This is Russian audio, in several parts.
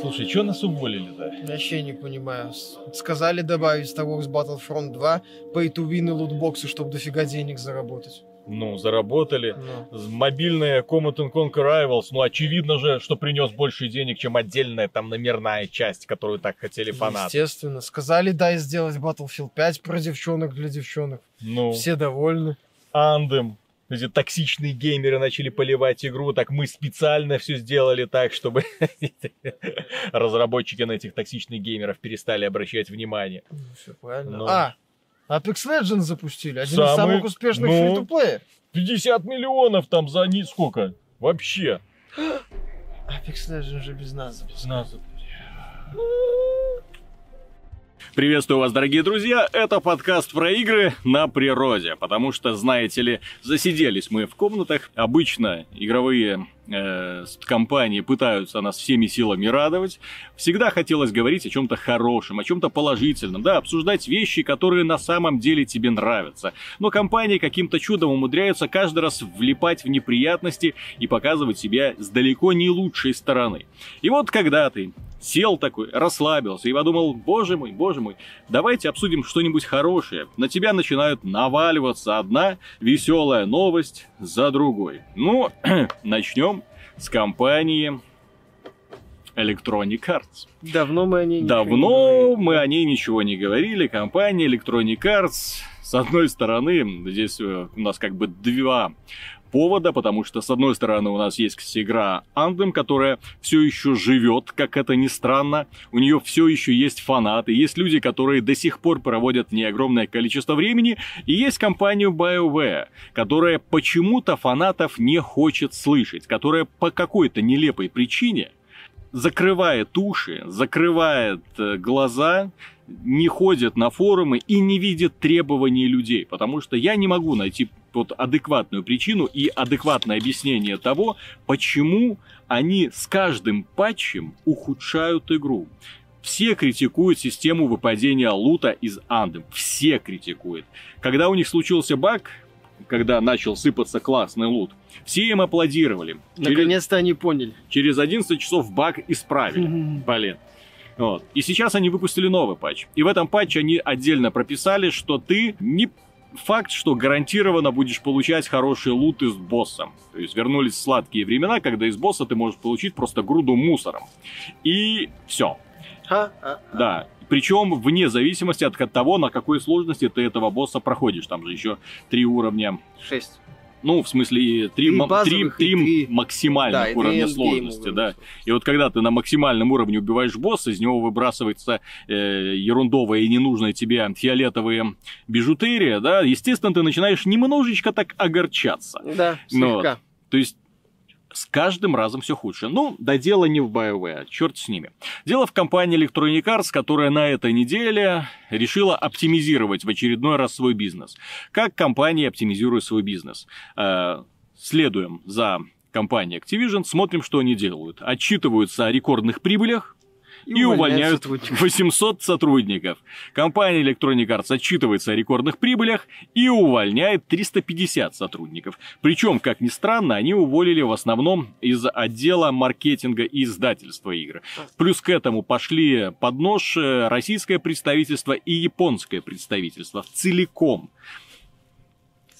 Слушай, что нас уволили-то? Вообще не понимаю. Сказали добавить Star Wars Battlefront 2, pay to win и лутбоксы, чтобы дофига денег заработать. Ну, заработали. Ну. Мобильная Command and Conquer Rivals, ну, очевидно же, что принес больше денег, чем отдельная там номерная часть, которую так хотели фанаты. Естественно. Сказали, дай сделать Battlefield 5 про девчонок для девчонок. Ну, Все довольны. Андем. Эти токсичные геймеры начали поливать игру, так мы специально все сделали так, чтобы разработчики на этих токсичных геймеров перестали обращать внимание. Ну, все правильно. Ну. А, Apex Legends запустили. Один Самый- из самых успешных ну. фри-то-плеев. 50 миллионов там за ни сколько? Вообще. Apex Legends же без нас запустили. Приветствую вас, дорогие друзья. Это подкаст про игры на природе. Потому что, знаете ли, засиделись мы в комнатах. Обычно игровые э, компании пытаются нас всеми силами радовать. Всегда хотелось говорить о чем-то хорошем, о чем-то положительном, да, обсуждать вещи, которые на самом деле тебе нравятся. Но компании каким-то чудом умудряются каждый раз влипать в неприятности и показывать себя с далеко не лучшей стороны. И вот когда ты сел такой, расслабился и подумал, боже мой, боже мой, давайте обсудим что-нибудь хорошее. На тебя начинают наваливаться одна веселая новость за другой. Ну, начнем с компании Electronic Arts. Давно мы о ней не Давно говорили. мы о ней ничего не говорили. Компания Electronic Arts, с одной стороны, здесь э, у нас как бы два повода, потому что, с одной стороны, у нас есть игра Anthem, которая все еще живет, как это ни странно. У нее все еще есть фанаты, есть люди, которые до сих пор проводят в огромное количество времени, и есть компанию BioWare, которая почему-то фанатов не хочет слышать, которая по какой-то нелепой причине закрывает уши, закрывает э, глаза, не ходит на форумы и не видит требований людей, потому что я не могу найти вот адекватную причину и адекватное объяснение того, почему они с каждым патчем ухудшают игру. Все критикуют систему выпадения лута из Андем. Все критикуют. Когда у них случился баг, когда начал сыпаться классный лут, все им аплодировали. Через- Наконец-то они поняли. через 11 часов баг исправили. Блин. Вот. И сейчас они выпустили новый патч. И в этом патче они отдельно прописали, что ты не факт, что гарантированно будешь получать хороший лут из босса. То есть вернулись сладкие времена, когда из босса ты можешь получить просто груду мусором. И все. Да. Причем вне зависимости от того, на какой сложности ты этого босса проходишь. Там же еще три уровня. Шесть. Ну, в смысле, три, базовых три- три три- максимальных Да, уровня сложности, да. И вот когда ты на максимальном уровне убиваешь босса, из него выбрасывается э, ерундовая и ненужная тебе фиолетовые бижутерия, да, естественно, ты начинаешь немножечко так огорчаться. Да, Ну слегка. То есть с каждым разом все хуже. Ну, да дело не в BioWare, черт с ними. Дело в компании Electronic Arts, которая на этой неделе решила оптимизировать в очередной раз свой бизнес. Как компания оптимизирует свой бизнес? Э, Следуем за компанией Activision, смотрим, что они делают. Отчитываются о рекордных прибылях, и, увольняют сотрудников. 800 сотрудников. Компания Electronic Arts отчитывается о рекордных прибылях и увольняет 350 сотрудников. Причем, как ни странно, они уволили в основном из отдела маркетинга и издательства игр. Плюс к этому пошли под нож э, российское представительство и японское представительство целиком.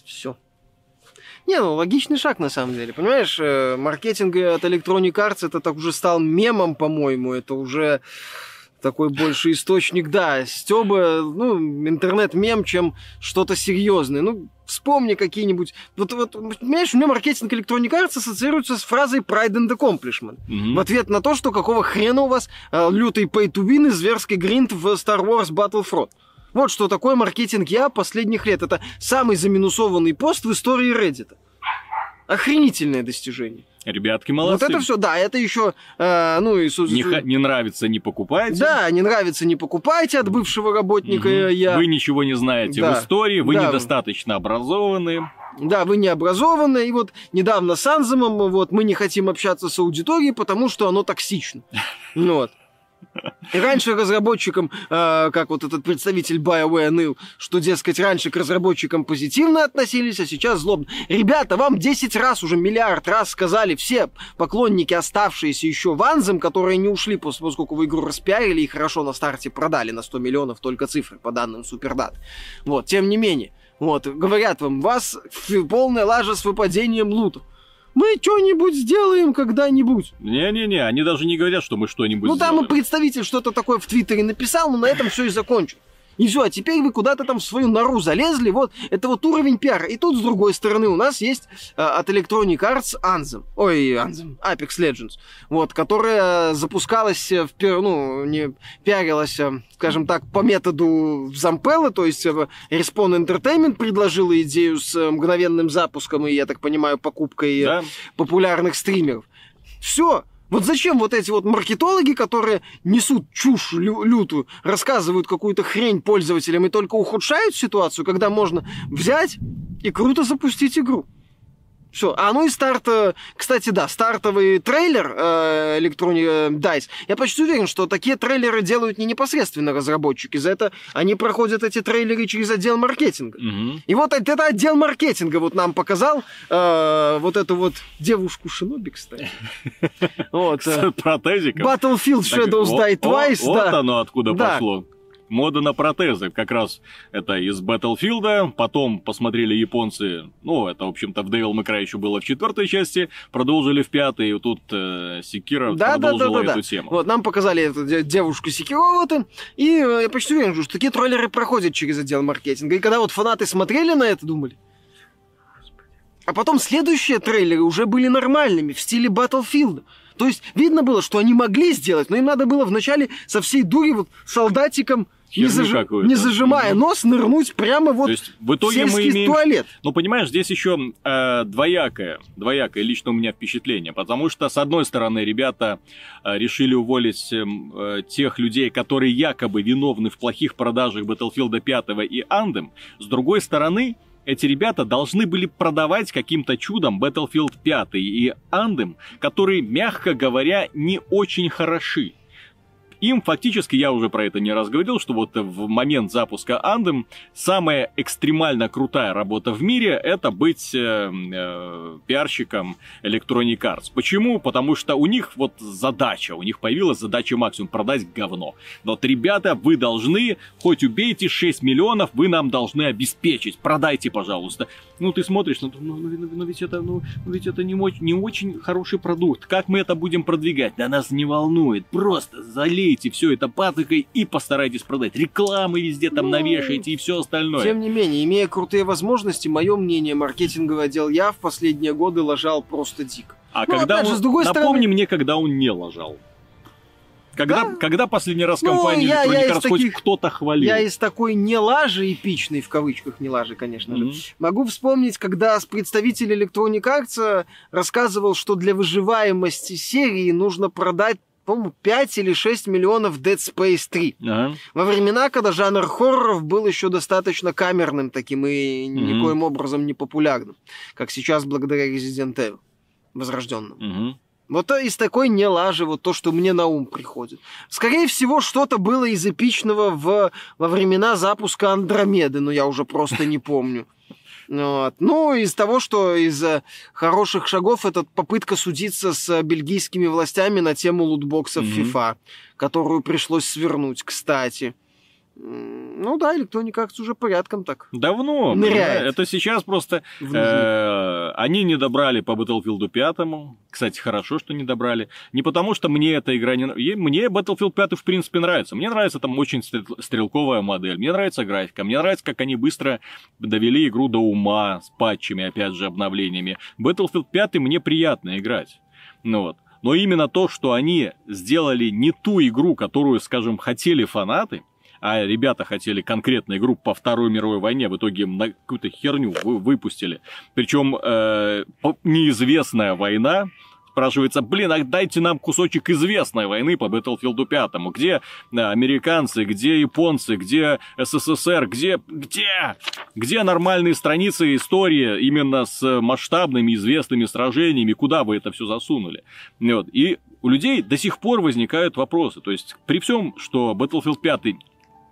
Все. Не, ну логичный шаг на самом деле. Понимаешь, э, маркетинг от Electronic Arts это так уже стал мемом, по-моему. Это уже такой больше источник, да, стёба, ну, интернет-мем, чем что-то серьезное. Ну, вспомни какие-нибудь... Вот, вот, понимаешь, у меня маркетинг Electronic Arts ассоциируется с фразой pride and accomplishment. Мгм. В ответ на то, что какого хрена у вас э, лютый pay to win и зверский гринд в Star Wars Battlefront. Вот что такое маркетинг я последних лет. Это самый заминусованный пост в истории Reddit. Охренительное достижение. Ребятки молодцы. Вот это все, да, это еще, э, ну и... Не, ха- не нравится, не покупайте. Да, не нравится, не покупайте от бывшего работника Мгм. я. Вы ничего не знаете Да. в истории, вы Да. недостаточно образованы. Да, вы не образованы, и вот недавно с Анземом, вот, мы не хотим общаться с аудиторией, потому что оно токсично. Вот. И раньше разработчикам, э, как вот этот представитель BioWare ныл, что, дескать, раньше к разработчикам позитивно относились, а сейчас злобно. Ребята, вам 10 раз уже, миллиард раз сказали все поклонники, оставшиеся еще в Анзем, которые не ушли, после, поскольку вы игру распиарили и хорошо на старте продали на 100 миллионов только цифры по данным Супердат. Вот, тем не менее, вот, говорят вам, вас полная лажа с выпадением лута мы что-нибудь сделаем когда-нибудь. Не-не-не, они даже не говорят, что мы что-нибудь Ну, там сделаем. и представитель что-то такое в Твиттере написал, но на этом все и закончил. И все, а теперь вы куда-то там в свою нору залезли, вот, это вот уровень пиара. И тут, с другой стороны, у нас есть э, от Electronic Arts Anthem, ой, Anthem, Apex Legends, вот, которая запускалась, в, пер- ну, не пиарилась, э, скажем так, по методу Зампелла, то есть э, Respawn Entertainment предложила идею с э, мгновенным запуском и, я так понимаю, покупкой э, Да? популярных стримеров. Все. Вот зачем вот эти вот маркетологи, которые несут чушь лю- лютую, рассказывают какую-то хрень пользователям и только ухудшают ситуацию, когда можно взять и круто запустить игру. Все. А ну и старт... э, Кстати, да, стартовый трейлер э, Electronic Dice. Я почти уверен, что такие трейлеры делают не непосредственно разработчики. За это они проходят эти трейлеры через отдел маркетинга. Мгм. И вот это отдел маркетинга вот нам показал э, вот эту вот девушку Шиноби, кстати. Вот. э, С протезиком. Battlefield Shadows Die Twice, Вот оно откуда Да. пошло. Мода на протезы. Как раз это из Battlefield. Потом посмотрели японцы. Ну, это, в общем-то, в Devil May Cry еще было в четвертой части. Продолжили в пятой. И тут э, Секира Да, да, да, продолжила да, да. эту тему. Вот, нам показали эту де- девушку Секиро вот и, э, я почти уверен, что такие трейлеры проходят через отдел маркетинга. И когда вот фанаты смотрели на это, думали, а потом следующие трейлеры уже были нормальными, в стиле Battlefield. То есть видно было, что они могли сделать, но им надо было вначале со всей дури вот солдатиком, не, какую-то. не зажимая Мгм. нос, нырнуть прямо вот То есть в в итоге мы сельский имеем туалет. Ну, понимаешь, здесь еще э, двоякое, двоякое лично у меня впечатление, потому что, с одной стороны, ребята э, решили уволить эм, э, тех людей, которые якобы виновны в плохих продажах Battlefield 5 и Anthem, с другой стороны, эти ребята должны были продавать каким-то чудом Battlefield 5 и Anthem, которые, мягко говоря, не очень хороши. Им фактически, я уже про это не раз говорил, что вот в момент запуска Anthem самая экстремально крутая работа в мире это быть э, э, пиарщиком Electronic Arts. Почему? Потому что у них вот задача, у них появилась задача максимум продать говно. Вот, ребята, вы должны, хоть убейте 6 миллионов, вы нам должны обеспечить. Продайте, пожалуйста. Ну, ты смотришь, ну, ну, ну, ну, ну, ведь это, ну, ну, ведь это не, не очень хороший продукт. Как мы это будем продвигать? Да нас не волнует. Просто залейте все это патокой и постарайтесь продать. Рекламы везде там Ну, навешайте и все остальное. Тем не менее, имея крутые возможности, мое мнение, маркетинговый отдел я в последние годы лажал просто дико. А Ну, когда же, он, с другой напомни стороны- мне, когда он не лажал. Когда, Да. когда последний раз Ну, я- я Electronic Arts хоть таких- кто-то хвалил? Я из такой не лажи эпичной, в кавычках не лажи, конечно же, Мгм. могу вспомнить, когда представитель Electronic Arts рассказывал, что для выживаемости серии нужно продать по-моему, 5 или 6 миллионов Dead Space 3. Ага. Во времена, когда жанр хорроров был еще достаточно камерным таким и Мгм. никоим образом не популярным, как сейчас благодаря Resident Evil возрожденному. Мгм. Вот из такой не лажи, вот то, что мне на ум приходит. Скорее всего, что-то было из эпичного в, во времена запуска Андромеды, но я уже просто не помню. Вот. Ну, из того, что из э, хороших шагов, это попытка судиться с э, бельгийскими властями на тему лутбоксов Мгм. FIFA, которую пришлось свернуть, кстати. Ну да, Electronic Arts уже порядком так. Давно. Ныряет. Это сейчас просто э, они не добрали по Battlefield 5. Кстати, хорошо, что не добрали. Не потому, что мне эта игра не нравится. Мне Battlefield 5 в принципе нравится. Мне нравится там очень стрел- стрелковая модель. Мне нравится графика. Мне нравится, как они быстро довели игру до ума с патчами, опять же, обновлениями. Battlefield 5 мне приятно играть. Ну вот. Но именно то, что они сделали не ту игру, которую, скажем, хотели фанаты, а ребята хотели конкретно игру по Второй мировой войне, в итоге на какую-то херню вы- выпустили. Причем э, неизвестная война, спрашивается, блин, а дайте нам кусочек известной войны по Battlefield 5. Где да, американцы, где японцы, где СССР, где, где, где нормальные страницы истории именно с масштабными известными сражениями, куда вы это все засунули? Вот. И у людей до сих пор возникают вопросы. То есть при всем, что Battlefield 5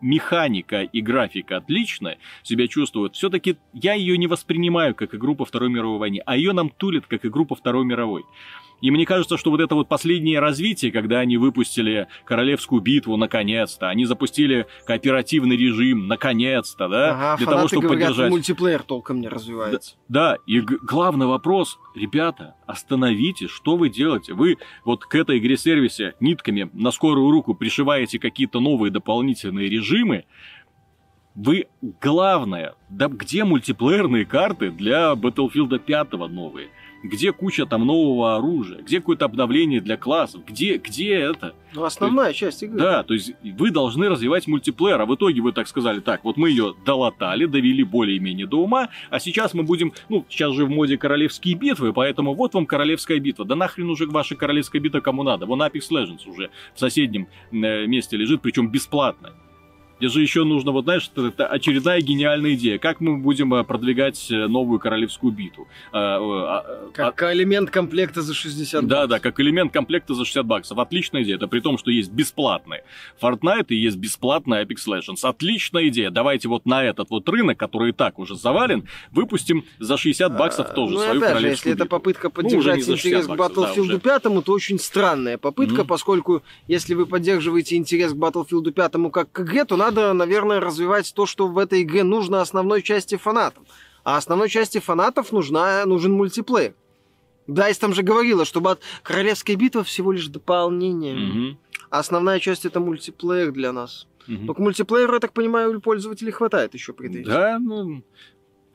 механика и графика отлично себя чувствуют, все-таки я ее не воспринимаю как игру по Второй мировой войне, а ее нам тулят как игру по Второй мировой. И мне кажется, что вот это вот последнее развитие, когда они выпустили Королевскую битву наконец-то, они запустили кооперативный режим наконец-то, да, Ага, для того, чтобы говорят, поддержать. мультиплеер толком не развивается. Да, и г- главный вопрос, ребята, остановитесь, что вы делаете? Вы вот к этой игре-сервисе нитками на скорую руку пришиваете какие-то новые дополнительные режимы, вы, главное, да где мультиплеерные карты для Battlefield 5 новые? Где куча там нового оружия? Где какое-то обновление для классов? Где, где это? Ну, основная часть игры. Да, то есть вы должны развивать мультиплеер, а в итоге вы так сказали, так, вот мы ее долатали, довели более-менее до ума, а сейчас мы будем, ну, сейчас же в моде королевские битвы, поэтому вот вам королевская битва. Да нахрен уже ваша королевская битва кому надо? Вон Apex Legends уже в соседнем э, месте лежит, причем бесплатно. Где же еще нужно, вот знаешь, это- это очередная гениальная идея. Как мы будем э, продвигать э, новую королевскую битву? А, э, а, Как элемент комплекта за 60 да, да, как элемент комплекта за 60 баксов. Отличная идея. Это при том, что есть бесплатный Fortnite и есть бесплатный Apex Legends. Отличная идея. Давайте вот на этот вот рынок, который и так уже завален, выпустим за 60 баксов тоже ну, свою опять же, королевскую если это битву. попытка Ну, поддержать 60 интерес к баксов, да, Battlefield. 5, то очень странная попытка, Мгм. поскольку если вы поддерживаете интерес к Battlefield 5 как к игре, то надо, наверное, развивать то, что в этой игре нужно основной части фанатам. А основной части фанатов нужна, нужен мультиплеер. Дайс там же говорила, что бат- Королевская битва всего лишь дополнение. Мгм, А основная часть это мультиплеер для нас. мгм. Но к мультиплееру, я так понимаю, у пользователей хватает еще претензий. Да, ну,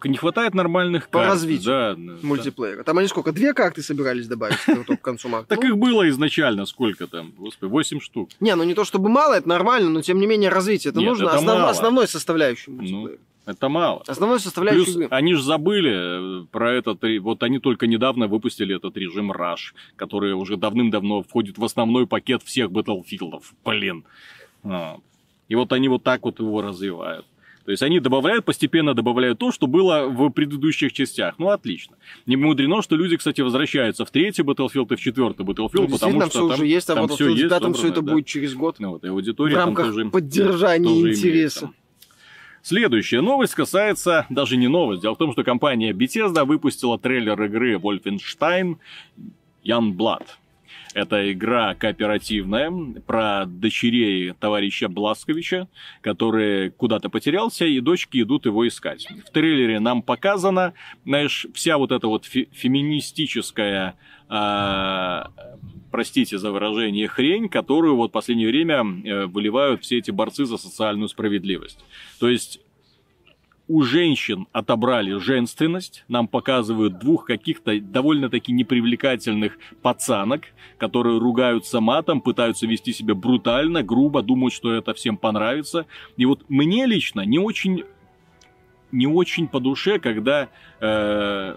не хватает нормальных По карт. развитию Да, да. Мультиплеера. Там они сколько? Две карты собирались добавить к концу марта? Так Ну, их было изначально сколько там? Господи, 8 штук. Не, ну не то чтобы мало, это нормально, но тем не менее развитие это нужно. Основной составляющей Ну, мультиплеера. Это мало. Основной составляющей Плюс игры. они же забыли э, про этот, вот они только недавно выпустили этот режим Rush, который уже давным-давно входит в основной пакет всех Battlefield'ов. Блин. А. И вот они вот так вот его развивают. То есть они добавляют, постепенно добавляют то, что было в предыдущих частях. Ну, отлично. Не мудрено, что люди, кстати, возвращаются в третий Battlefield и в четвертый Battlefield, Ну, потому действительно, что все там, уже есть, а там вот всё в есть пятом все это да. будет через год. Ну, вот, и аудитория В там рамках тоже, поддержания тоже интереса. имеется. Следующая новость касается, даже не новость, дело в том, что компания Bethesda выпустила трейлер игры Wolfenstein Youngblood. Это игра кооперативная про дочерей товарища Бласковича, который куда-то потерялся, и дочки идут его искать. В трейлере нам показана, знаешь, вся вот эта вот фе- феминистическая, а, простите за выражение, хрень, которую вот в последнее время э, выливают все эти борцы за социальную справедливость. То есть у женщин отобрали женственность, нам показывают двух каких-то довольно-таки непривлекательных пацанок, которые ругаются матом, пытаются вести себя брутально, грубо, думают, что это всем понравится. И вот мне лично не очень, не очень по душе, когда э,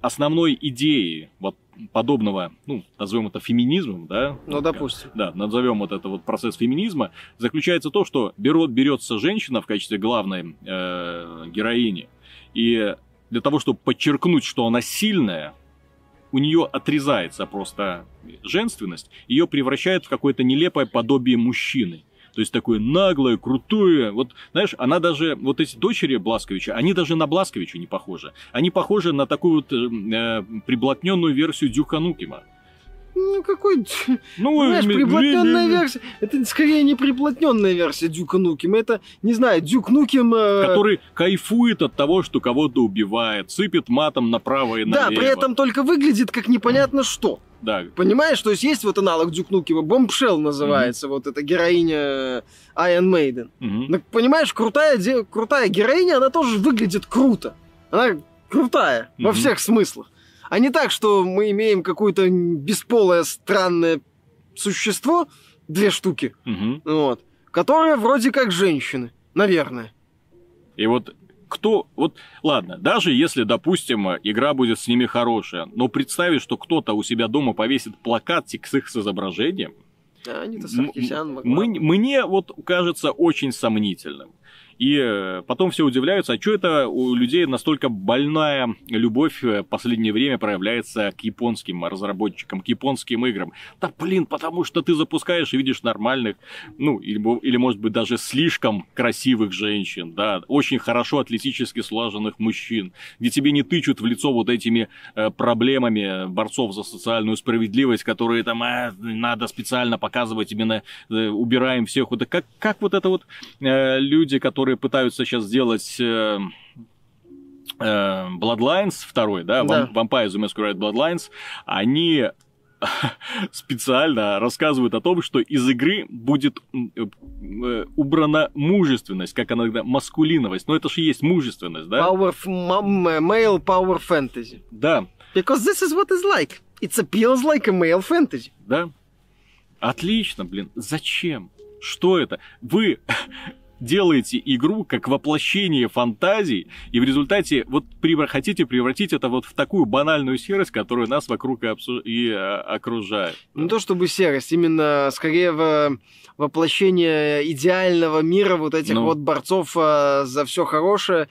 основной идеей вот подобного, ну, назовем это феминизмом, да? Ну, допустим. да, назовем вот это вот процесс феминизма, заключается то, что берет, берется женщина в качестве главной э, героини, и для того, чтобы подчеркнуть, что она сильная, у нее отрезается просто женственность, ее превращают в какое-то нелепое подобие мужчины. То есть такое наглое, крутое. Вот, знаешь, она даже, вот эти дочери Бласковича, они даже на Бласковича не похожи. Они похожи на такую вот э, приблотненную версию Дюка Нукима. Ну, какой... Ну, Знаешь, ми- версия. Это скорее не приблотненная версия Дюка Нукима. Это, не знаю, Дюк Нуким... э, который кайфует от того, что кого-то убивает, сыпет матом направо и Да, налево. при этом только выглядит как непонятно что. Да, Понимаешь, то есть есть вот аналог Дюк Нукима, Бомбшелл называется, вот эта героиня Iron Maiden. мгм. Ну, понимаешь, крутая, де- крутая героиня, она тоже выглядит круто. Она крутая во Мгм. всех смыслах. А не так, что мы имеем какое-то бесполое странное существо, две штуки, Мгм. вот, которые вроде как женщины, наверное. И вот кто... Вот, ладно, даже если, допустим, игра будет с ними хорошая, но представить, что кто-то у себя дома повесит плакатик с их с изображением, А они-то м- Саркисян мне вот кажется очень сомнительным. И э, потом все удивляются, а что это у людей настолько больная любовь в последнее время проявляется к японским разработчикам, к японским играм? Да блин, потому что ты запускаешь и видишь нормальных, ну, или, или может быть даже слишком красивых женщин, да, очень хорошо атлетически слаженных мужчин, где тебе не тычут в лицо вот этими э, проблемами борцов за социальную справедливость, которые там э, надо специально показывать именно, э, убираем всех. Вот, как, как вот это вот э, люди, которые пытаются сейчас сделать... Э, э Bloodlines второй, да, да. Vampire the Masquerade Bloodlines, они специально рассказывают о том, что из игры будет э, убрана мужественность, как иногда маскулиновость. Но это же есть мужественность, да? Power, male power fantasy. Да. Because this is what it's like. It appeals like a male fantasy. Да. Отлично, блин. Зачем? Что это? Вы делаете игру как воплощение фантазий, и в результате вот при, хотите превратить это вот в такую банальную серость, которая нас вокруг и, обсу... и а, окружает. Не то чтобы серость, именно скорее в воплощение идеального мира вот этих ну. вот борцов а, за все хорошее,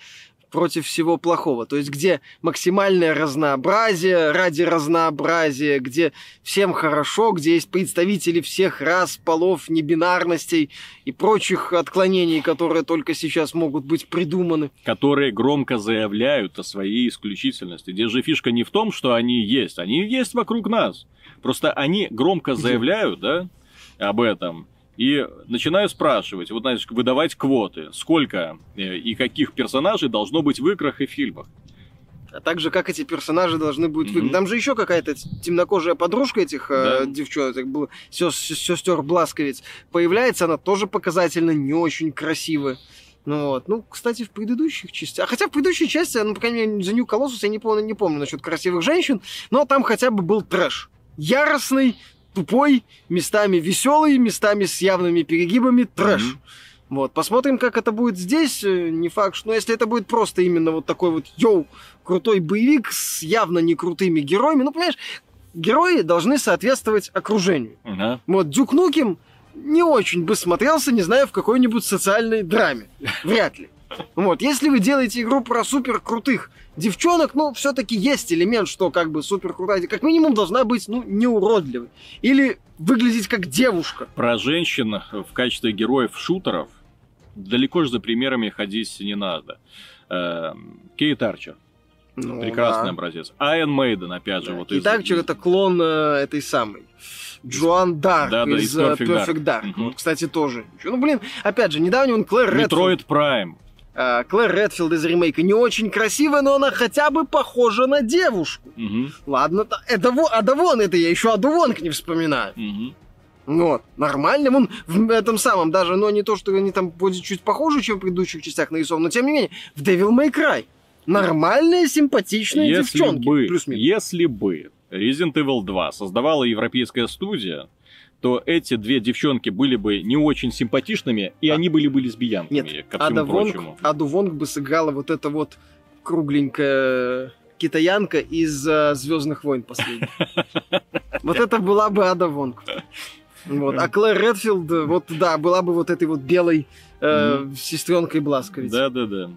против всего плохого. То есть, где максимальное разнообразие ради разнообразия, где всем хорошо, где есть представители всех рас, полов, небинарностей и прочих отклонений, которые только сейчас могут быть придуманы. Которые громко заявляют о своей исключительности. Где же фишка не в том, что они есть. Они есть вокруг нас. Просто они громко заявляют, да, об этом и начинаю спрашивать, вот, значит, выдавать квоты, сколько э, и каких персонажей должно быть в играх и фильмах. А также, как эти персонажи должны быть mm-hmm. Там же еще какая-то темнокожая подружка этих э, да. э, девчонок, сестер Бласковец, появляется, она тоже показательно не очень красивая. Ну вот. Ну, кстати, в предыдущих частях... А хотя в предыдущей части, ну, по крайней мере, за New Colossus я не помню, не помню насчет красивых женщин, но там хотя бы был трэш. Яростный, тупой, местами веселый, местами с явными перегибами трэш. Mm-hmm. Вот, посмотрим, как это будет здесь. Э, не факт, что... Но если это будет просто именно вот такой вот йоу, крутой боевик с явно не крутыми героями, ну, понимаешь, герои должны соответствовать окружению. Uh-huh. Вот Дюк Нукем не очень бы смотрелся, не знаю, в какой-нибудь социальной драме. Вряд ли. Вот, если вы делаете игру про супер крутых девчонок, ну, все-таки есть элемент, что как бы супер крутая, как минимум должна быть, ну, не уродливой. Или выглядеть как девушка. Про женщин в качестве героев шутеров далеко же за примерами ходить не надо. Эм, Кейт Арчер. Ну, Прекрасный да. образец. Ion Maiden, опять же. Да. Вот Кейт из... Арчер это клон э, этой самой. Джоан Дарк да, да, из, из Perfect, Perfect Dark. Dark. Угу. Вот, кстати, тоже. Ну, блин, опять же, недавний он Клэр Редфилд. Metroid Prime. А, Клэр Редфилд из ремейка не очень красивая, но она хотя бы похожа на девушку. Угу. Ладно, это, а да вон это я еще Адувонг не вспоминаю. Угу. Вот, нормально. Вон в этом самом, даже, но не то, что они там будет чуть похожи, чем в предыдущих частях нарисованы, но тем не менее, в Devil May Cry нормальные, симпатичные если девчонки. Бы, если бы Resident Evil 2 создавала европейская студия, то эти две девчонки были бы не очень симпатичными, и а. они были бы лесбиянками, Нет, ко Ада прочему. Вонг, Аду Вонг бы сыграла вот это вот кругленькая китаянка из uh, Звездных войн последних. Вот это была бы Ада Вонг. Вот. А Клэр Редфилд, вот да, была бы вот этой вот белой э, сестренкой Бласковиц. Да, да, да.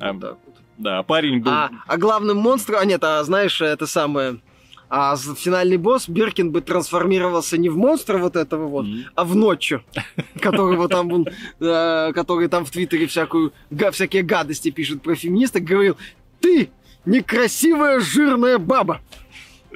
А, да, да, парень был. А, а главным монстром, а нет, а знаешь, это самое а финальный босс Биркин бы трансформировался не в монстра вот этого вот, mm-hmm. а в ночью, которого там он, э, который там в Твиттере всякую, всякие гадости пишет про феминисток, говорил, ты некрасивая жирная баба.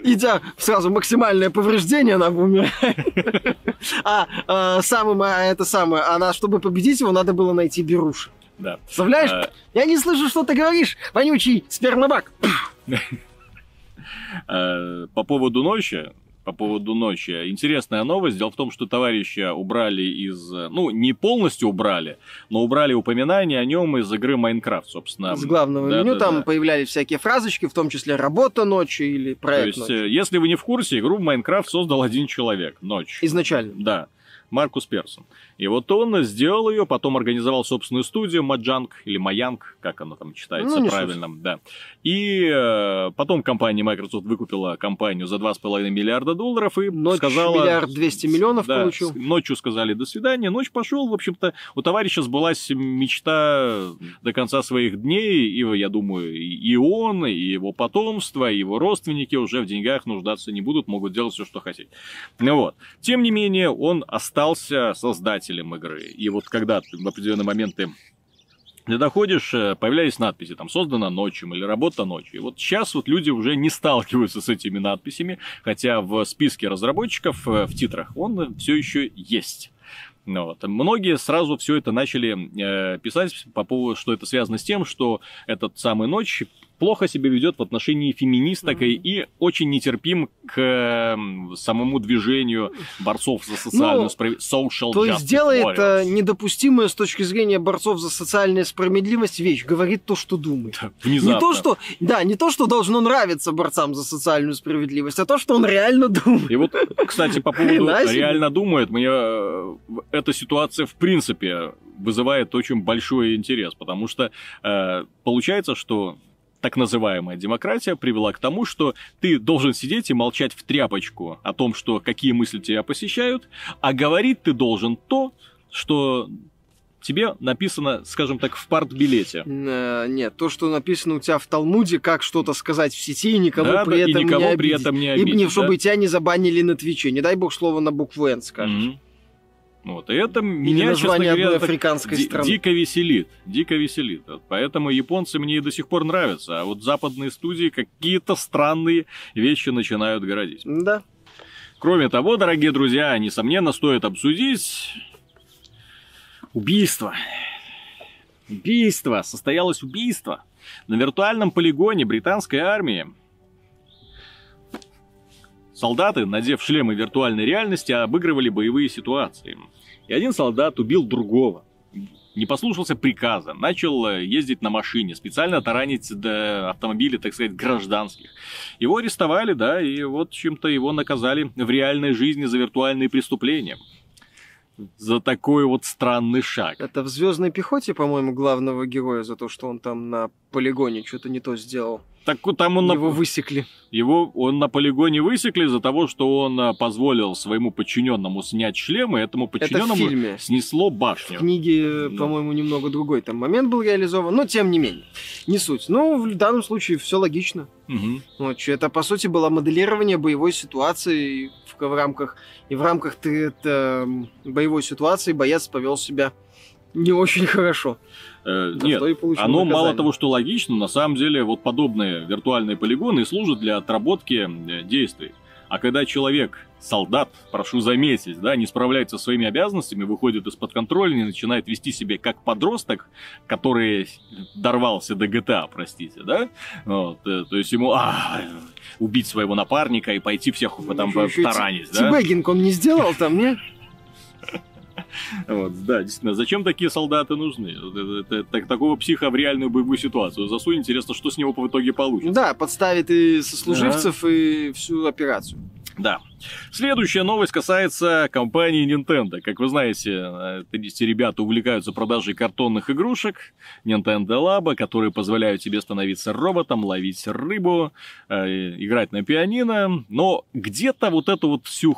Идя сразу максимальное повреждение, она умирает. А, а самым, а это самое, она, чтобы победить его, надо было найти беруши. Да. Представляешь? А... Я не слышу, что ты говоришь, вонючий спермобак. Э, по поводу ночи, по поводу ночи. Интересная новость. Дело в том, что товарища убрали из... Ну, не полностью убрали, но убрали упоминания о нем из игры Майнкрафт, собственно. С главного да, меню да, там да. появлялись всякие фразочки, в том числе «Работа ночью» или «Проект То есть, ночью». Э, если вы не в курсе, игру Майнкрафт создал один человек, Ночь. Изначально? Да. Маркус Персон. И вот он сделал ее, потом организовал собственную студию Маджанг или Маянг, как она там читается Ну, правильно, да. И э, потом компания Microsoft выкупила компанию за 2,5 миллиарда долларов и Ночь сказала... миллиард двести миллионов Да, получил. ночью сказали до свидания, ночь пошел, в общем-то, у товарища сбылась мечта до конца своих дней, и, я думаю, и и он, и его потомство, и его родственники уже в деньгах нуждаться не будут, могут делать все, что хотят. Ну вот. Тем не менее, он остался создателем игры. И вот когда ты в определенные моменты ты доходишь, э, появлялись надписи, там, создано ночью или работа ночью. И вот сейчас вот люди уже не сталкиваются с этими надписями, хотя в списке разработчиков, э, в титрах, он все еще есть. Ну вот. Многие сразу все это начали э, писать по поводу, что это связано с тем, что этот самый ночь плохо себя ведет в отношении феминисток и, и очень нетерпим к э, самому движению борцов за социальную Ну, справедливость. Social То есть делает warriors. э, недопустимая с точки зрения борцов за социальную справедливость вещь, говорит то, что думает. Внезапно. Не то, что, да, не то, что должно нравиться борцам за социальную справедливость, а то, что он реально думает. И вот, кстати, по поводу реально думает, мне э, эта ситуация в принципе вызывает очень большой интерес, потому что э, получается, что так называемая демократия привела к тому, что ты должен сидеть и молчать в тряпочку о том, что какие мысли тебя посещают, а говорить ты должен то, что тебе написано, скажем так, в партбилете. Э, Нет, то, что написано у тебя в Талмуде, как что-то сказать в сети и никого Да, при да, и этом никого не при обидеть. этом не И обидеть, да? чтобы тебя не забанили на Твиче. Не дай бог слово на букву Н скажешь. Мгм. Вот, и это Или меня, честно говоря, африканской ди- страны. дико веселит, дико веселит. Вот Поэтому японцы мне и до сих пор нравятся, а вот западные студии какие-то странные вещи начинают городить. Да. Кроме того, дорогие друзья, несомненно, стоит обсудить убийство. Убийство. Состоялось убийство. На виртуальном полигоне британской армии солдаты, надев шлемы виртуальной реальности, обыгрывали боевые ситуации. И один солдат убил другого. Не послушался приказа, начал э, ездить на машине, специально таранить до автомобилей, так сказать, гражданских. Его арестовали, да, и вот чем-то его наказали в реальной жизни за виртуальные преступления. За такой вот странный шаг. Это в Звездной пехоте, по-моему, главного героя за то, что он там на полигоне что-то не то сделал. Так вот там он на- Его высекли. Его он на полигоне высекли из-за того, что он а, позволил своему подчиненному снять шлем, и этому Это в подчиненному фильме. снесло В башню. книге, Ну. по-моему, немного другой там момент был реализован, но тем не менее. Не суть. Ну, в данном случае все логично. Ну, чё, это, по сути, было моделирование боевой ситуации в, в рамках... И в рамках ты, это, м, боевой ситуации боец повел себя не очень хорошо. Э, нет, оно мало наказание. того, что логично, на самом деле вот подобные виртуальные полигоны и служат для отработки э, действий. А когда человек, солдат, прошу заметить, да, не справляется со своими обязанностями, выходит из-под контроля и начинает вести себя как подросток, который дорвался до GTA, простите, да, вот, э, то есть ему а, убить своего напарника и пойти всех там Ещё- ещё таранить, да? Тибэггинг он не сделал там, не? Вот, да, действительно, зачем такие солдаты нужны? Это- это- так- такого психа в реальную боевую ситуацию засунь, интересно, что с него в итоге получится. Да, подставит и сослуживцев, и всю операцию. Да. Следующая новость касается компании Nintendo. Как вы знаете, эти ребята увлекаются продажей картонных игрушек Nintendo Labo, которые позволяют тебе становиться роботом, ловить рыбу, э, играть на пианино. Но где-то вот эту вот всю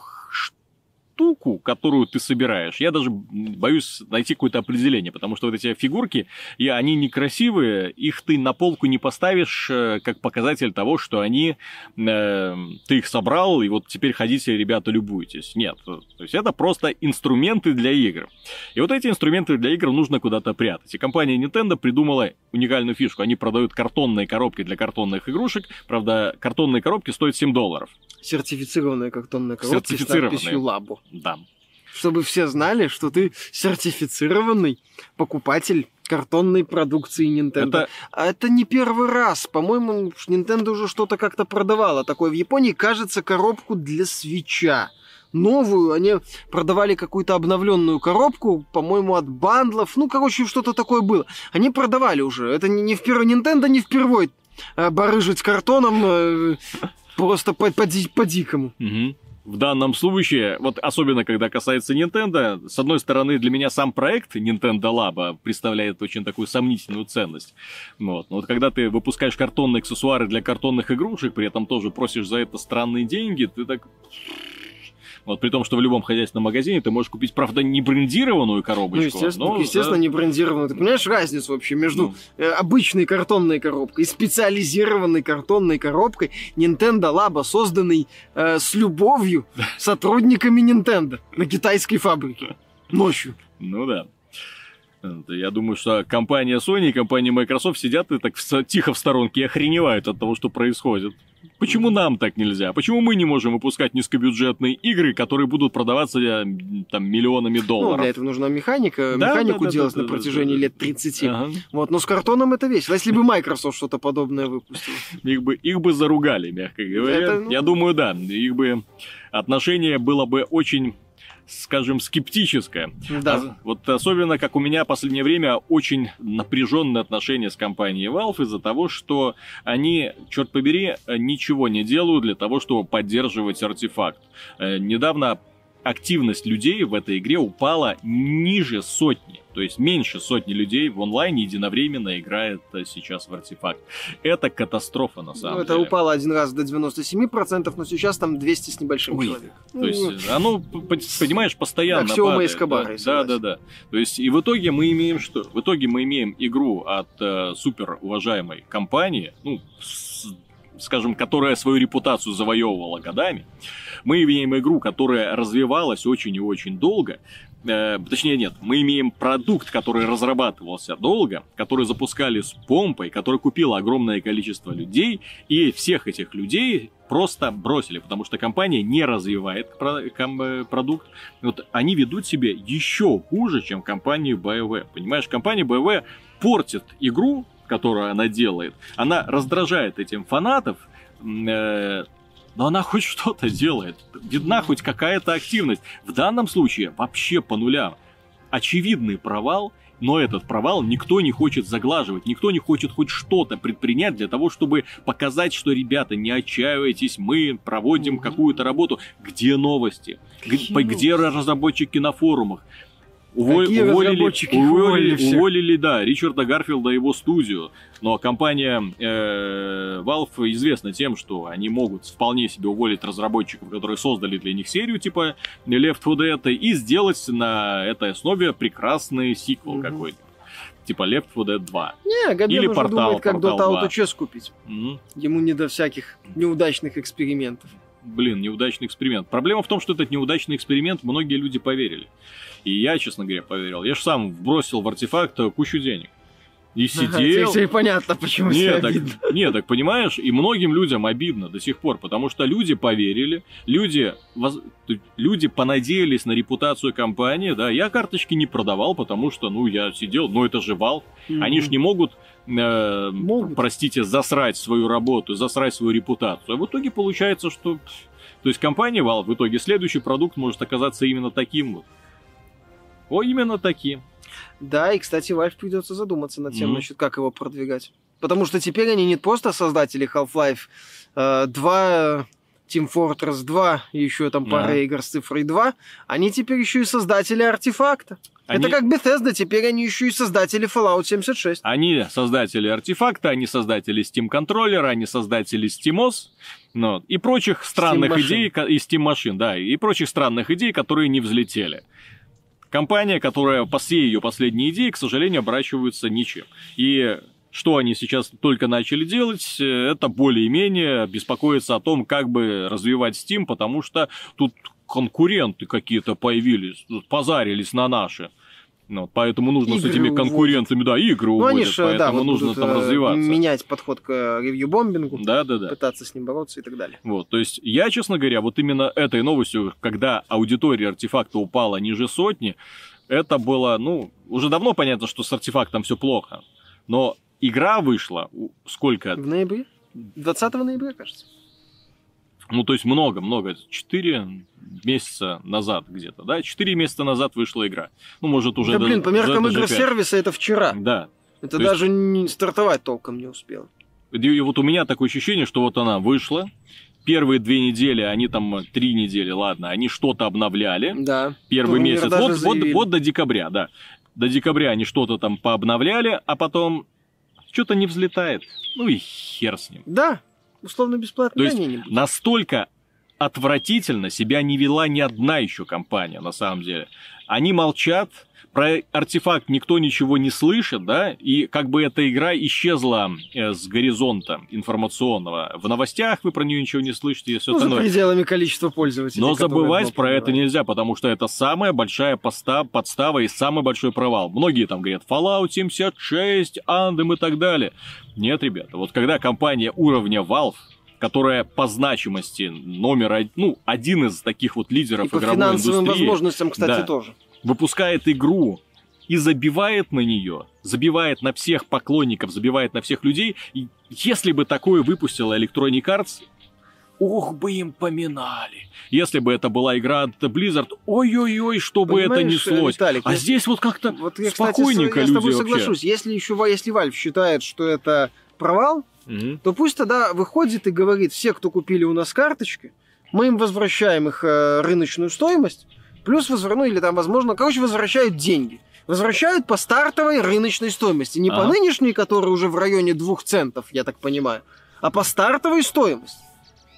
штуку, которую ты собираешь, я даже боюсь найти какое-то определение, потому что вот эти фигурки, и они некрасивые, их ты на полку не поставишь э, как показатель того, что они э, ты их собрал, и вот теперь ходите, ребята, любуйтесь. Нет. То есть это просто инструменты для игр. И вот эти инструменты для игр нужно куда-то прятать. И компания Nintendo придумала уникальную фишку. Они продают картонные коробки для картонных игрушек. Правда, картонные коробки стоят 7 долларов. Сертифицированная картонная коробка с Сертифицированная. надписью «Лабо». Да. Чтобы все знали, что ты сертифицированный покупатель картонной продукции Nintendo. Это А это не первый раз. По-моему, Nintendo уже что-то как-то продавала. Такое в Японии, кажется, коробку для свеча. Новую, они продавали какую-то обновленную коробку, по-моему, от бандлов. Ну, короче, что-то такое было. Они продавали уже. Это не, не впервые. Nintendo не впервой э, барыжить картоном э, просто по- по-ди- по-дикому. Мгм. В данном случае, вот особенно когда касается Nintendo, с одной стороны, для меня сам проект Nintendo Lab представляет очень такую сомнительную ценность. Вот. Но вот когда ты выпускаешь картонные аксессуары для картонных игрушек, при этом тоже просишь за это странные деньги, ты так вот при том, что в любом хозяйственном магазине ты можешь купить, правда, не брендированную коробочку. Ну, естественно, но, естественно да. не брендированную. Ты понимаешь разницу вообще между Ну. э, обычной картонной коробкой и специализированной картонной коробкой Nintendo Labo, созданной э, с любовью сотрудниками Nintendo на китайской фабрике ночью. Ну да. Я думаю, что компания Sony и компания Microsoft сидят и так тихо в сторонке и охреневают от того, что происходит. Почему нам так нельзя? Почему мы не можем выпускать низкобюджетные игры, которые будут продаваться э, там миллионами Ну, долларов? для этого нужна механика. Да, Механику да, да, делать да, на да, протяжении да, да. лет 30. Ага. Вот, но с картоном это весело. Если бы Microsoft что-то подобное выпустила. Их бы, их бы заругали, мягко говоря. Это, ну- Я думаю, да. Их бы отношение было бы очень, скажем, скептическое. Да. А вот особенно, как у меня в последнее время очень напряженные отношения с компанией Valve из-за того, что они, черт побери, ничего не делают для того, чтобы поддерживать артефакт. Э, Недавно активность людей в этой игре упала ниже сотни. То есть меньше сотни людей в онлайне единовременно играет э, сейчас в артефакт. Это катастрофа на самом Ну, это деле. упало один раз до 97%, но сейчас там 200 с небольшим Ой, человек. То есть, Ну, э, оно, понимаешь, постоянно Аксиома падает. Эскобара, да, да, да, да. То есть, и в итоге мы имеем что? В итоге мы имеем игру от э, супер уважаемой компании, ну, с- скажем, которая свою репутацию завоевывала годами. Мы имеем игру, которая развивалась очень и очень долго. Э, точнее, нет, мы имеем продукт, который разрабатывался долго, который запускали с помпой, который купило огромное количество людей, и всех этих людей просто бросили, потому что компания не развивает э, продукт. Вот они ведут себя еще хуже, чем компания BioWare. Понимаешь, компания BioWare портит игру, которую она делает, она раздражает этим фанатов, э, но она хоть что-то делает. Видна хоть какая-то активность. В данном случае вообще по нулям. Очевидный провал, но этот провал никто не хочет заглаживать, никто не хочет хоть что-то предпринять для того, чтобы показать, что, ребята, не отчаивайтесь, мы проводим какую-то работу. Где новости? Г- Какие по- Где разработчики на форумах? Уво- Какие уволили, уволили, Уволили уволили, да, Ричарда Гарфилда и его студию. Но компания э, Valve известна тем, что они могут вполне себе уволить разработчиков, которые создали для них серию типа Left 4 Dead, и сделать на этой основе прекрасный сиквел Мгм. какой-то. Типа Left 4 Dead 2. Не, Габен Или уже портал, думает, как портал Dota 2. Auto Chess купить. Мгм. Ему не до всяких неудачных экспериментов. Блин, неудачный эксперимент. Проблема в том, что этот неудачный эксперимент многие люди поверили. И я, честно говоря, поверил. Я же сам бросил в артефакт э, кучу денег. И сидел... Теперь понятно, почему тебе Нет, так, обидно. нет, так понимаешь, и многим людям обидно до сих пор, потому что люди поверили, люди, воз- люди понадеялись на репутацию компании, да, я карточки не продавал, потому что, ну, я сидел, ну, это же Valve, они же не могут, э, Могут. простите, засрать свою работу, засрать свою репутацию. А в итоге получается, что... То есть компания Valve в итоге следующий продукт может оказаться именно таким вот. О, именно таким. Да, и, кстати, Valve придется задуматься над тем, Мгм. насчет как его продвигать. Потому что теперь они не просто создатели Half-Life э, 2, Team Fortress 2 и еще там пара Ага. игр с цифрой 2, они теперь еще и создатели артефакта. Они- Это как Bethesda, теперь они еще и создатели Fallout 76. Они создатели артефакта, они создатели Steam контроллера, они создатели SteamOS, ну, и прочих странных Steam идей, и Steam машин, да, и прочих странных идей, которые не взлетели. Компания, которая по всей ее последние идеи, к сожалению, оборачиваются ничем. И что они сейчас только начали делать, это более-менее беспокоиться о том, как бы развивать Steam, потому что тут конкуренты какие-то появились, позарились на наши. Ну, поэтому нужно с Игры этими уводят. конкурентами, да, игры Ну, уводят, они же, да, поэтому вот нужно будут, там э, развиваться. менять подход к э, ревью-бомбингу, Да, да, да. пытаться с ним бороться и так далее. Вот, то есть я, честно говоря, вот именно этой новостью, когда аудитория артефакта упала ниже сотни, это было, ну, уже давно понятно, что с артефактом все плохо. Но игра вышла, сколько? В ноябре? 20 ноября, кажется. Ну, то есть много-много, 4 месяца назад где-то, да? 4 месяца назад вышла игра. Ну, может, уже... да, блин, даже- по меркам даже игр пять. сервиса это вчера. Да. Это То есть- даже не стартовать толком не успел. И вот у меня такое ощущение, что вот она вышла, первые две недели, они там три недели, ладно, они что-то обновляли. Да. Первый Турнир месяц. Вот, вот, вот до декабря, да. До декабря они что-то там пообновляли, а потом что-то не взлетает. Ну и хер с ним. Да. Условно-бесплатно. То Да, есть не, не будет. настолько отвратительно себя не вела ни одна еще компания, на самом деле. Они молчат, про артефакт никто ничего не слышит, да, и как бы эта игра исчезла э, с горизонта информационного. В новостях вы про нее ничего не слышите и все Ну, за остальное. пределами количества пользователей. Но забывать про это нельзя, потому что это самая большая поста, подстава и самый большой провал. Многие там говорят Fallout 76, Anthem и так далее. Нет, ребята, вот когда компания уровня Valve, которая по значимости номер один, ну, один из таких вот лидеров И по игровой финансовым индустрии, возможностям, кстати, Да. тоже. Выпускает игру и забивает на нее, забивает на всех поклонников, забивает на всех людей, и если бы такое выпустила Electronic Arts, ох бы им поминали. Если бы это была игра от Blizzard, ой-ой-ой, что бы это неслось. Виталик, а я- здесь вот как-то Вот я, кстати, спокойненько с, я с люди тобой вообще. соглашусь. Если еще если Valve считает, что это провал, Мгм. то пусть тогда выходит и говорит, все, кто купили у нас карточки, мы им возвращаем их э, рыночную стоимость, плюс возвращают, ну или там, возможно, короче, возвращают деньги. Возвращают по стартовой рыночной стоимости. Не по Ага. нынешней, которая уже в районе двух центов, я так понимаю, а по стартовой стоимости.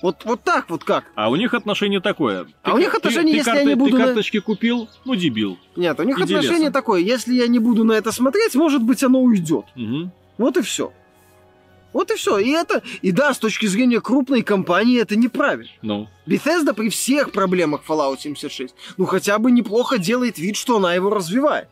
Вот, вот так вот как. А у них отношение такое. А у них ты- отношение, ты если я карты- не буду Ты на- карточки купил? Ну, дебил. Нет, у них Иди отношение лесом. такое, если я не буду на это смотреть, может быть, оно уйдет. Мгм. Вот и все. Вот и все. И это, и да, с точки зрения крупной компании это неправильно. Ну, Bethesda при всех проблемах Fallout 76, ну хотя бы неплохо делает вид, что она его развивает.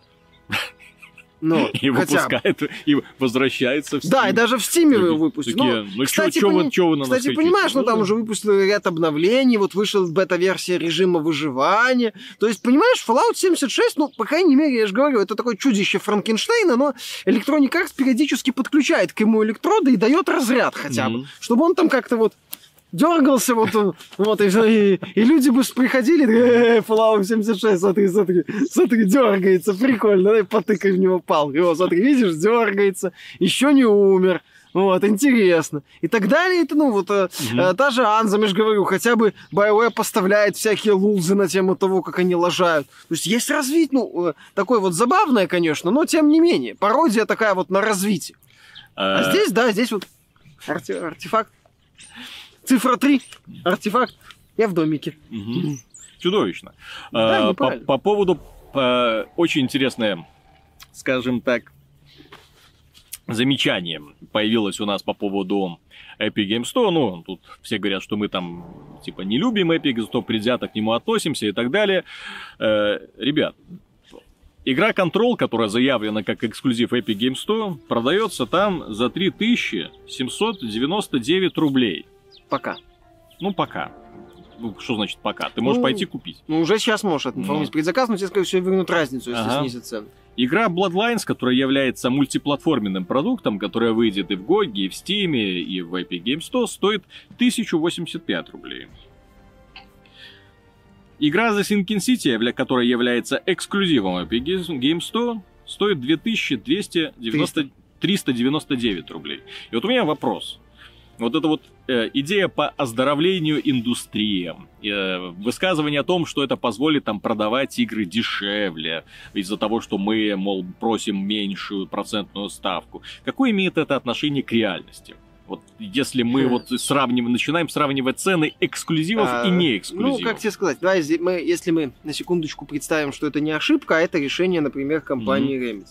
Ну, и хотя выпускает, и возвращается в Да, Steam. и даже в Steam его выпустили. такие, Ну, ну, кстати, чё- пони- чё вы на Кстати, понимаешь, ну Ну, там да. уже выпустили ряд обновлений, вот вышел бета-версия режима выживания. То есть, понимаешь, Fallout 76, ну, по крайней мере, я же говорю, это такое чудище Франкенштейна, но Electronic Arts периодически подключает к ему электроды и дает разряд хотя бы, Мгм. чтобы он там как-то вот дергался, вот, он, вот и, и, и люди бы приходили, э, Fallout 76, смотри, смотри, смотри, дергается, прикольно, давай потыкай в него палкой, вот, смотри, видишь, дергается, еще не умер, вот, интересно. И так далее. Это, ну, вот э, Мгм. э, та же Анза, я же говорю, хотя бы BioWare поставляет всякие лулзы на тему того, как они лажают. То есть есть развитие, ну, э, такое вот забавное, конечно, но тем не менее. Пародия такая вот на развитие. А Э, здесь, да, здесь вот арте- артефакт. Цифра 3. Артефакт. Я в домике. Мгм. Чудовищно. Да, А, по, по поводу э, очень интересное, скажем так, замечание появилось у нас по поводу Epic Games Store. Ну, тут все говорят, что мы там типа не любим Epic Store, предвзято к нему относимся и так далее. Э, ребят, игра Control, которая заявлена как эксклюзив Epic Games Store, продается там за 3799 рублей. Пока. Ну, пока. Ну, что значит пока? Ты можешь Ну, пойти купить. Ну, уже сейчас можешь оформить Ну. предзаказ, но тебе, скорее всего, вернут разницу, если Ага. снизят цену. Игра Bloodlines, которая является мультиплатформенным продуктом, которая выйдет и в GOG, и в Steam, и в Epic Games Store, стоит 1085 рублей. Игра The Sinking City, которая является эксклюзивом Epic Games Store, стоит 2290... 399 рублей. И вот у меня вопрос. Вот эта вот э, идея по оздоровлению индустрии, э, высказывание о том, что это позволит там продавать игры дешевле из-за того, что мы, мол, просим меньшую процентную ставку. Какое имеет это отношение к реальности? Вот если мы Хм. вот сравниваем, начинаем сравнивать цены эксклюзивов А, и не Ну, как тебе сказать, давай, зе- мы, если мы на секундочку представим, что это не ошибка, а это решение, например, компании Remedy,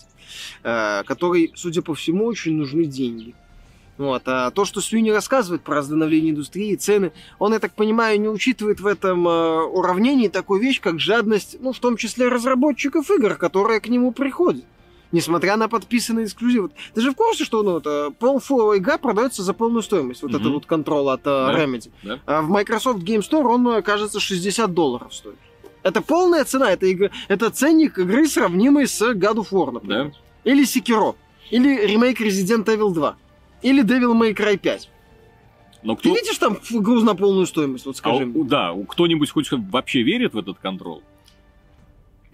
э, которой, судя по всему, очень нужны деньги. Вот. А то, что Свини рассказывает про становление индустрии, цены, он, я так понимаю, не учитывает в этом э, уравнении такую вещь, как жадность, ну, в том числе разработчиков игр, которые к нему приходят. Несмотря на подписанный эксклюзив. Вот Ты же в курсе, что ну, это, полфуловая игра продается за полную стоимость? Вот Мгм. это вот контрол от э, Да. Remedy. Да. А в Microsoft Game Store он, э, кажется, 60 долларов стоит. Это полная цена, это, игра, это ценник игры, сравнимый с God of War, например. Да? Или Sekiro. Или ремейк Resident Evil 2. Или Devil May Cry 5. Но Ты кто... видишь там груз на полную стоимость, вот А скажи у- мне. да, кто-нибудь хоть вообще верит в этот контроль?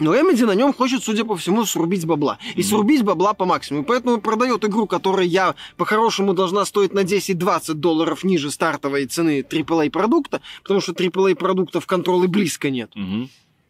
Но Remedy на нем хочет, судя по всему, срубить бабла. И Мгм. срубить бабла по максимуму. Поэтому продает игру, которая я по-хорошему должна стоить на 10-20 долларов ниже стартовой цены AAA продукта, потому что AAA продуктов контрола близко нет. Мгм.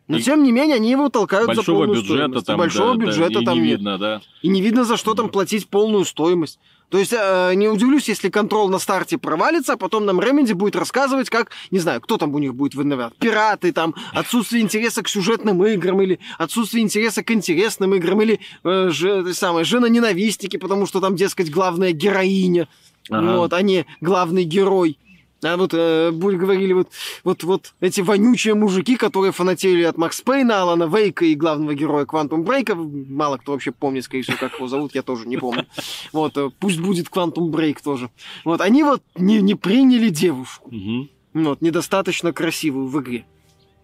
Но И тем не менее, они его толкают за полную бюджета стоимость. И там, большого да, да, бюджета и там не нет. видно, да. И не видно, за что там платить полную стоимость. То есть, э, не удивлюсь, если контрол на старте провалится, а потом нам Remedy будет рассказывать, как, не знаю, кто там у них будет виноват. Пираты, там, отсутствие интереса к сюжетным играм, или отсутствие интереса к интересным играм, или э, же, самое, жена-ненавистники, потому что там, дескать, главная героиня, Ага. вот, а не главный герой. А вот, э, будь- говорили, вот, вот, вот эти вонючие мужики, которые фанатели от Макс Пейна, Алана Вейка и главного героя Квантум Брейка. Мало кто вообще помнит, скорее всего, как его зовут, я тоже не помню. Вот, э, пусть будет Квантум Брейк тоже. Вот, они вот не, не приняли девушку. Мгм. Вот, недостаточно красивую в игре.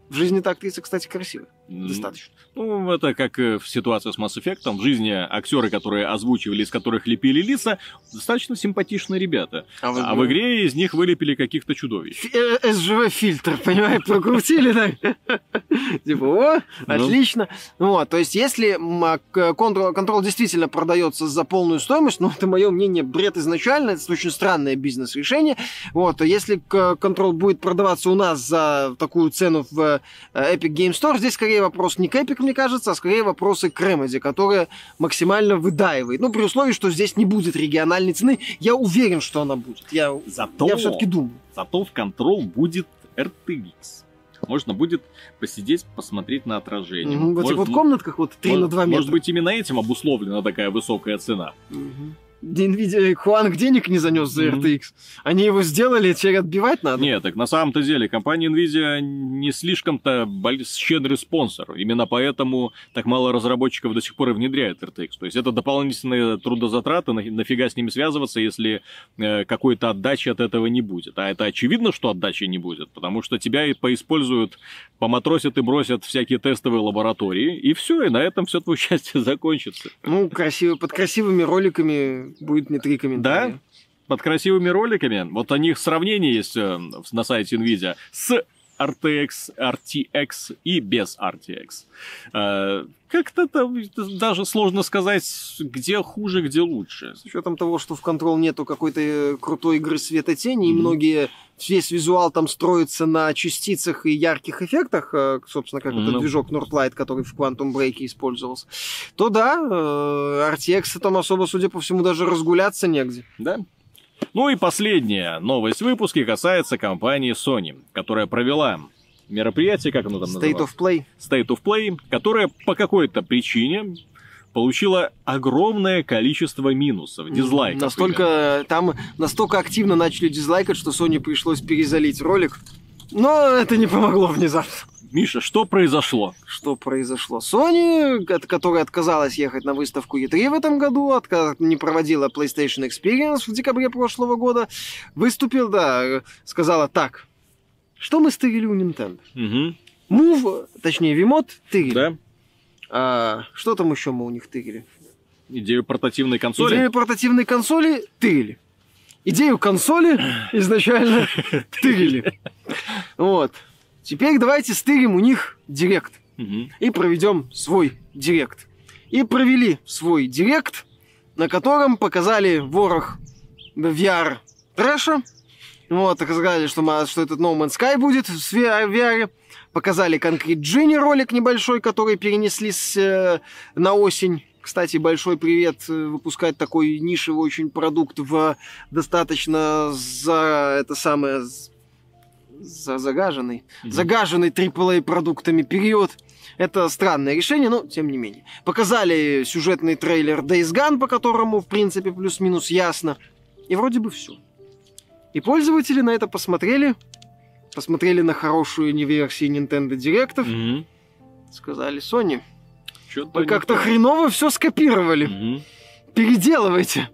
В жизни так актриса, кстати, красивая. Достаточно. Ну, это как э, в ситуации с Mass Effect. В жизни актеры, которые озвучивали, из которых лепили лица, достаточно симпатичные ребята. А в игре из них вылепили каких-то чудовищ. СЖВ-фильтр, понимаешь, прокрутили, так? Типа, о, Ну. отлично. Вот, то есть, если а, контрол, действительно продается за полную стоимость, ну, это мое мнение, бред изначально, это очень странное бизнес-решение. Вот, то если контрол будет продаваться у нас за такую цену в э, Epic Game Store, здесь скорее вопрос не к Epic, мне кажется, а скорее вопросы к Remedy, которая максимально выдаивает. Ну, при условии, что здесь не будет региональной цены, я уверен, что она будет. Я, Зато, я все-таки думаю. зато в контрол будет RTX. Можно будет посидеть, посмотреть на отражение. Мгм, В этих Может, вот комнатках вот 3 на 2 метра. Может быть, именно этим обусловлена такая высокая цена. Мгм. Nvidia Хуанг денег не занес за. RTX. Они его сделали, теперь отбивать надо. Нет, так на самом-то деле компания Nvidia не слишком-то щедрый спонсор. Именно поэтому так мало разработчиков до сих пор и внедряет RTX. То есть это дополнительные трудозатраты, на- нафига с ними связываться, если э, какой-то отдачи от этого не будет. А это очевидно, что отдачи не будет, потому что тебя и поиспользуют, поматросят и бросят всякие тестовые лаборатории, и все, и на этом все твое счастье закончится. Ну, красиво, под красивыми роликами будет не три комментария. под красивыми роликами. Вот о них сравнение есть э, на сайте NVIDIA с RTX, RTX и без RTX. Э, Как-то там даже сложно сказать, где хуже, где лучше. С учетом того, что в Control нету какой-то э, крутой игры света тени, и Мгм. многие, весь визуал там строится на частицах и ярких эффектах, э, собственно, как Ну. этот движок Northlight, который в Quantum Break использовался, то да, э, RTX там особо, судя по всему, даже разгуляться негде. Да? Ну и последняя новость в выпуске касается компании Sony, которая провела мероприятие, как оно там State называлось? of Play. State of Play, которая по какой-то причине получила огромное количество минусов, дизлайков. Настолько, там настолько активно начали дизлайкать, что Sony пришлось перезалить ролик. Но это не помогло внезапно. Миша, что произошло? Что произошло? Sony, от- которая отказалась ехать на выставку E3 в этом году, отка- не проводила PlayStation Experience в декабре прошлого года, выступил, да, сказала так, что мы стырили у Nintendo? Угу. Move, точнее, Wiimote тырили. Да? А, что там еще мы у них тырили? Идею портативной консоли? Идею портативной консоли тырили. Идею консоли изначально тырили. Вот. Теперь давайте стырим у них директ. Мгм. И проведем свой директ. И провели свой директ, на котором показали ворох VR трэша. Вот, сказали, что, ма- что этот No Man's Sky будет в VR. Показали Concrete Genie ролик небольшой, который перенесли с, э, на осень. Кстати, большой привет э, выпускать такой нишевый очень продукт в достаточно за это самое за загаженный, Мгм. загаженный AAA продуктами период. Это странное решение, но тем не менее. Показали сюжетный трейлер Days Gone, по которому, в принципе, плюс-минус ясно. И вроде бы все. И пользователи на это посмотрели, посмотрели на хорошую не версии Nintendo Директов, Мгм. сказали, Sony, Чё-то вы как-то то. хреново все скопировали. Мгм. Переделывайте.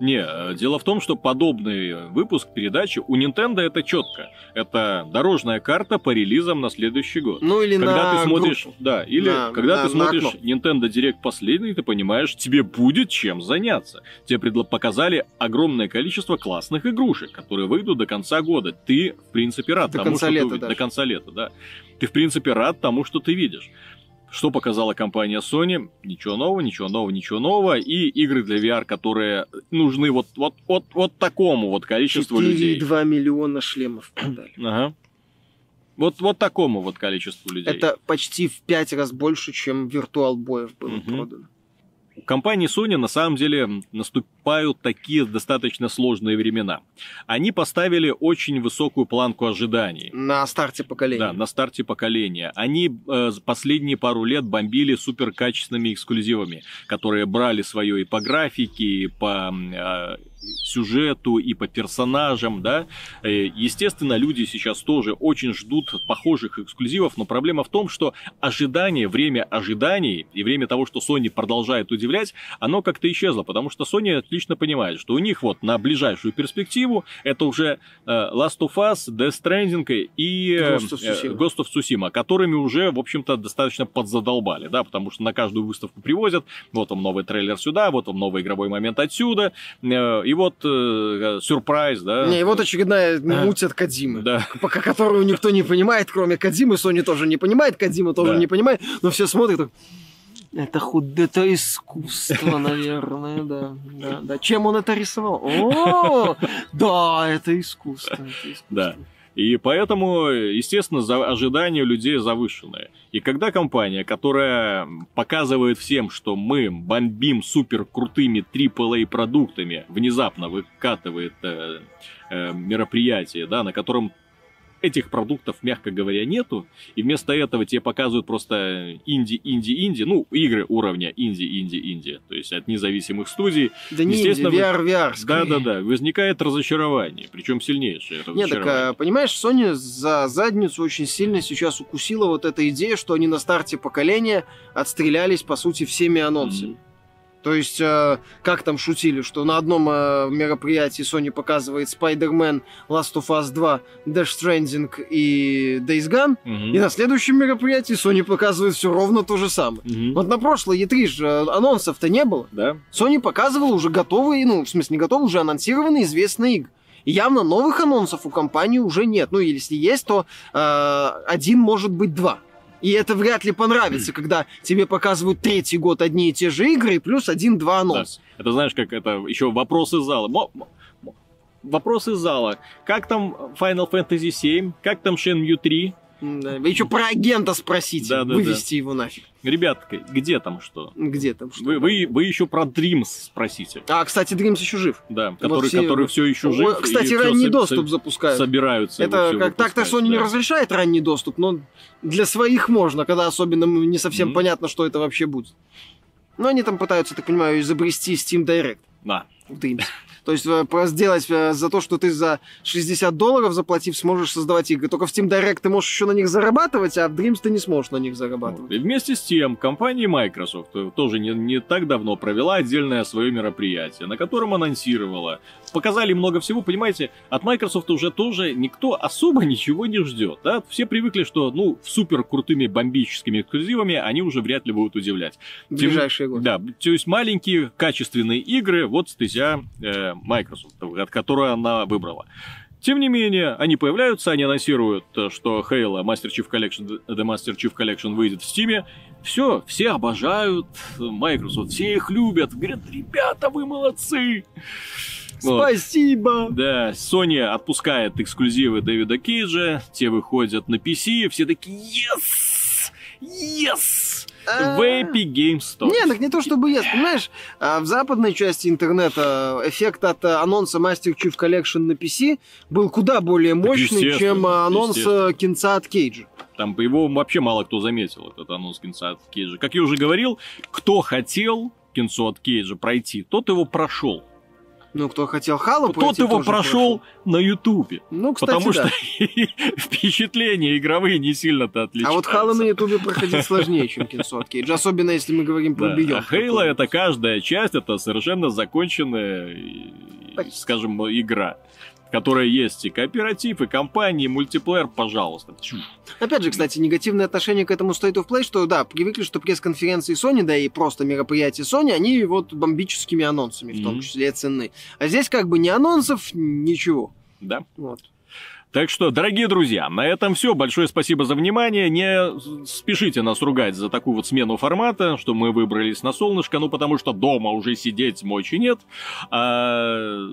Не, э, дело в том, что подобный выпуск передачи у Nintendo это четко. Это дорожная карта по релизам на следующий год. Ну или когда на ты смотришь, группу. да, или На- когда на- ты на смотришь окно. Nintendo Direct последний, ты понимаешь, тебе будет чем заняться. Тебе предло- показали огромное количество классных игрушек, которые выйдут до конца года. Ты, в принципе, рад До тому, конца что ты лета увидишь. даже. До конца лета, да. Ты, в принципе, рад тому, что ты видишь. Что показала компания Sony? Ничего нового, ничего нового, ничего нового. И игры для VR, которые нужны вот, вот, вот, вот такому вот количеству людей. 4,2 миллиона шлемов продали. Ага. Вот, вот такому вот количеству людей. Это почти в пять раз больше, чем виртуал боев было Мгм. продано. У компании Sony на самом деле наступают такие достаточно сложные времена. Они поставили очень высокую планку ожиданий. На старте поколения. Да, на старте поколения. Они э, последние пару лет бомбили суперкачественными эксклюзивами, которые брали свое и по графике, и по э, сюжету, и по персонажам, да. Э, Естественно, люди сейчас тоже очень ждут похожих эксклюзивов, но проблема в том, что ожидание, время ожиданий и время того, что Sony продолжает удивлять, оно как-то исчезло, потому что Sony отлично понимает, что у них вот на ближайшую перспективу это уже э, Last of Us, Death Stranding и э, Ghost of Tsushima. э, Ghost of Tsushima, которыми уже, в общем-то, достаточно подзадолбали, да, потому что на каждую выставку привозят, вот вам новый трейлер сюда, вот вам новый игровой момент отсюда, э, и вот э, сюрприз, да. Не, и вот очередная А. муть от Кадимы. Да, Пока которую никто не понимает, кроме Кадимы. Сони тоже не понимает, Кадима тоже Да. не понимает. Но все смотрят. Это худ... это искусство, наверное, да, да, да. Чем он это рисовал? О, да, это искусство. это искусство. Да. И поэтому, естественно, за ожидания у людей завышенные. И когда компания, которая показывает всем, что мы бомбим супер крутыми AAA продуктами, внезапно выкатывает э, э, мероприятие, да, на котором этих продуктов, мягко говоря, нету, и вместо этого тебе показывают просто инди, инди, инди, ну, игры уровня инди, инди, инди, то есть от независимых студий. Да не, Естественно, вы- VR, VR. скорее. Да-да-да, возникает разочарование, причем сильнейшее Нет, так, а, понимаешь, Sony за задницу очень сильно сейчас укусила вот эта идея, что они на старте поколения отстрелялись, по сути, всеми анонсами. Мгм. То есть, э, как там шутили, что на одном э, мероприятии Sony показывает Spider-Man, Last of Us 2, Death Stranding и Days Gone, Мгм. и на следующем мероприятии Sony показывает все ровно то же самое. Мгм. Вот на прошлой E3 же э, анонсов-то не было. Да? Sony показывала уже готовые, ну, в смысле, не готовые, уже анонсированные известные игры. И явно новых анонсов у компании уже нет. Ну, если есть, то э, один, может быть, два. И это вряд ли понравится, когда тебе показывают третий год одни и те же игры, и плюс один-два анонса. Это знаешь, как это еще вопросы зала. Вопросы зала. Как там Final Fantasy 7? Как там Shenmue 3? Да, еще про агента спросите, Да, да, вывести его нафиг. Ребятка, где там что? Где там что? Вы, вы, вы еще про Dreams спросите. А, кстати, Dreams еще жив. Да, который, все- который все еще жив. Кстати, ранний со- доступ со- запускают. Собираются. Это как так-то Sony не да. разрешает ранний доступ, но для своих можно, когда особенно не совсем Мгм. понятно, что это вообще будет. Но они там пытаются, так понимаю, изобрести Steam Direct Да. в Dreams. То есть э, сделать э, за то, что ты за 60 долларов заплатив, сможешь создавать игры. Только в Steam Direct ты можешь еще на них зарабатывать, а в Dreams ты не сможешь на них зарабатывать. И вместе с тем, компания Microsoft э, тоже не, не так давно провела отдельное свое мероприятие, на котором анонсировала. Показали много всего, понимаете, от Microsoft уже тоже никто особо ничего не ждет. Да? Все привыкли, что ну, супер крутыми бомбическими эксклюзивами они уже вряд ли будут удивлять. Ближайшие годы. Да, то есть маленькие качественные игры, вот стезя э, Microsoft, от которой она выбрала. Тем не менее, они появляются, они анонсируют, э, что Halo Master Chief Collection, The Master Chief Collection выйдет в Steam. Все, все обожают Microsoft, все их любят. Говорят, ребята, вы молодцы. Вот. Спасибо! Да, Sony отпускает эксклюзивы Дэвида Кейджа, те выходят на PC, все такие yes! Yes! В Epic Games Store. Не, так не то чтобы есть, понимаешь, а в западной части интернета эффект от э, анонса Master Chief Collection на PC был куда более мощный, чем анонс кинца от Кейджа. Там по его вообще мало кто заметил, этот анонс кинца от Кейджа. Как я уже говорил, кто хотел кинцо от Кейджа пройти, тот его прошел. Ну, кто хотел Хало Тот его прошел на Ютубе. Ну, кстати, Потому да. что впечатления игровые не сильно-то отличаются. А вот Хало на Ютубе проходить сложнее, чем King's Кейдж. Особенно, если мы говорим про Да, а Хейла это каждая часть, это совершенно законченная, скажем, игра. В которой есть и кооператив, и компании, и мультиплеер, пожалуйста. Опять же, кстати, негативное отношение к этому State of Play, что да, привыкли, что пресс-конференции Sony, да и просто мероприятия Sony, они вот бомбическими анонсами, в том Мгм. числе цены. А здесь как бы ни анонсов, ничего. Да. Вот. Так что, дорогие друзья, на этом все. Большое спасибо за внимание. Не спешите нас ругать за такую вот смену формата, что мы выбрались на солнышко, ну потому что дома уже сидеть мочи нет. А,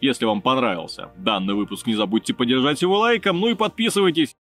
Если вам понравился данный выпуск, не забудьте поддержать его лайком, ну и подписывайтесь.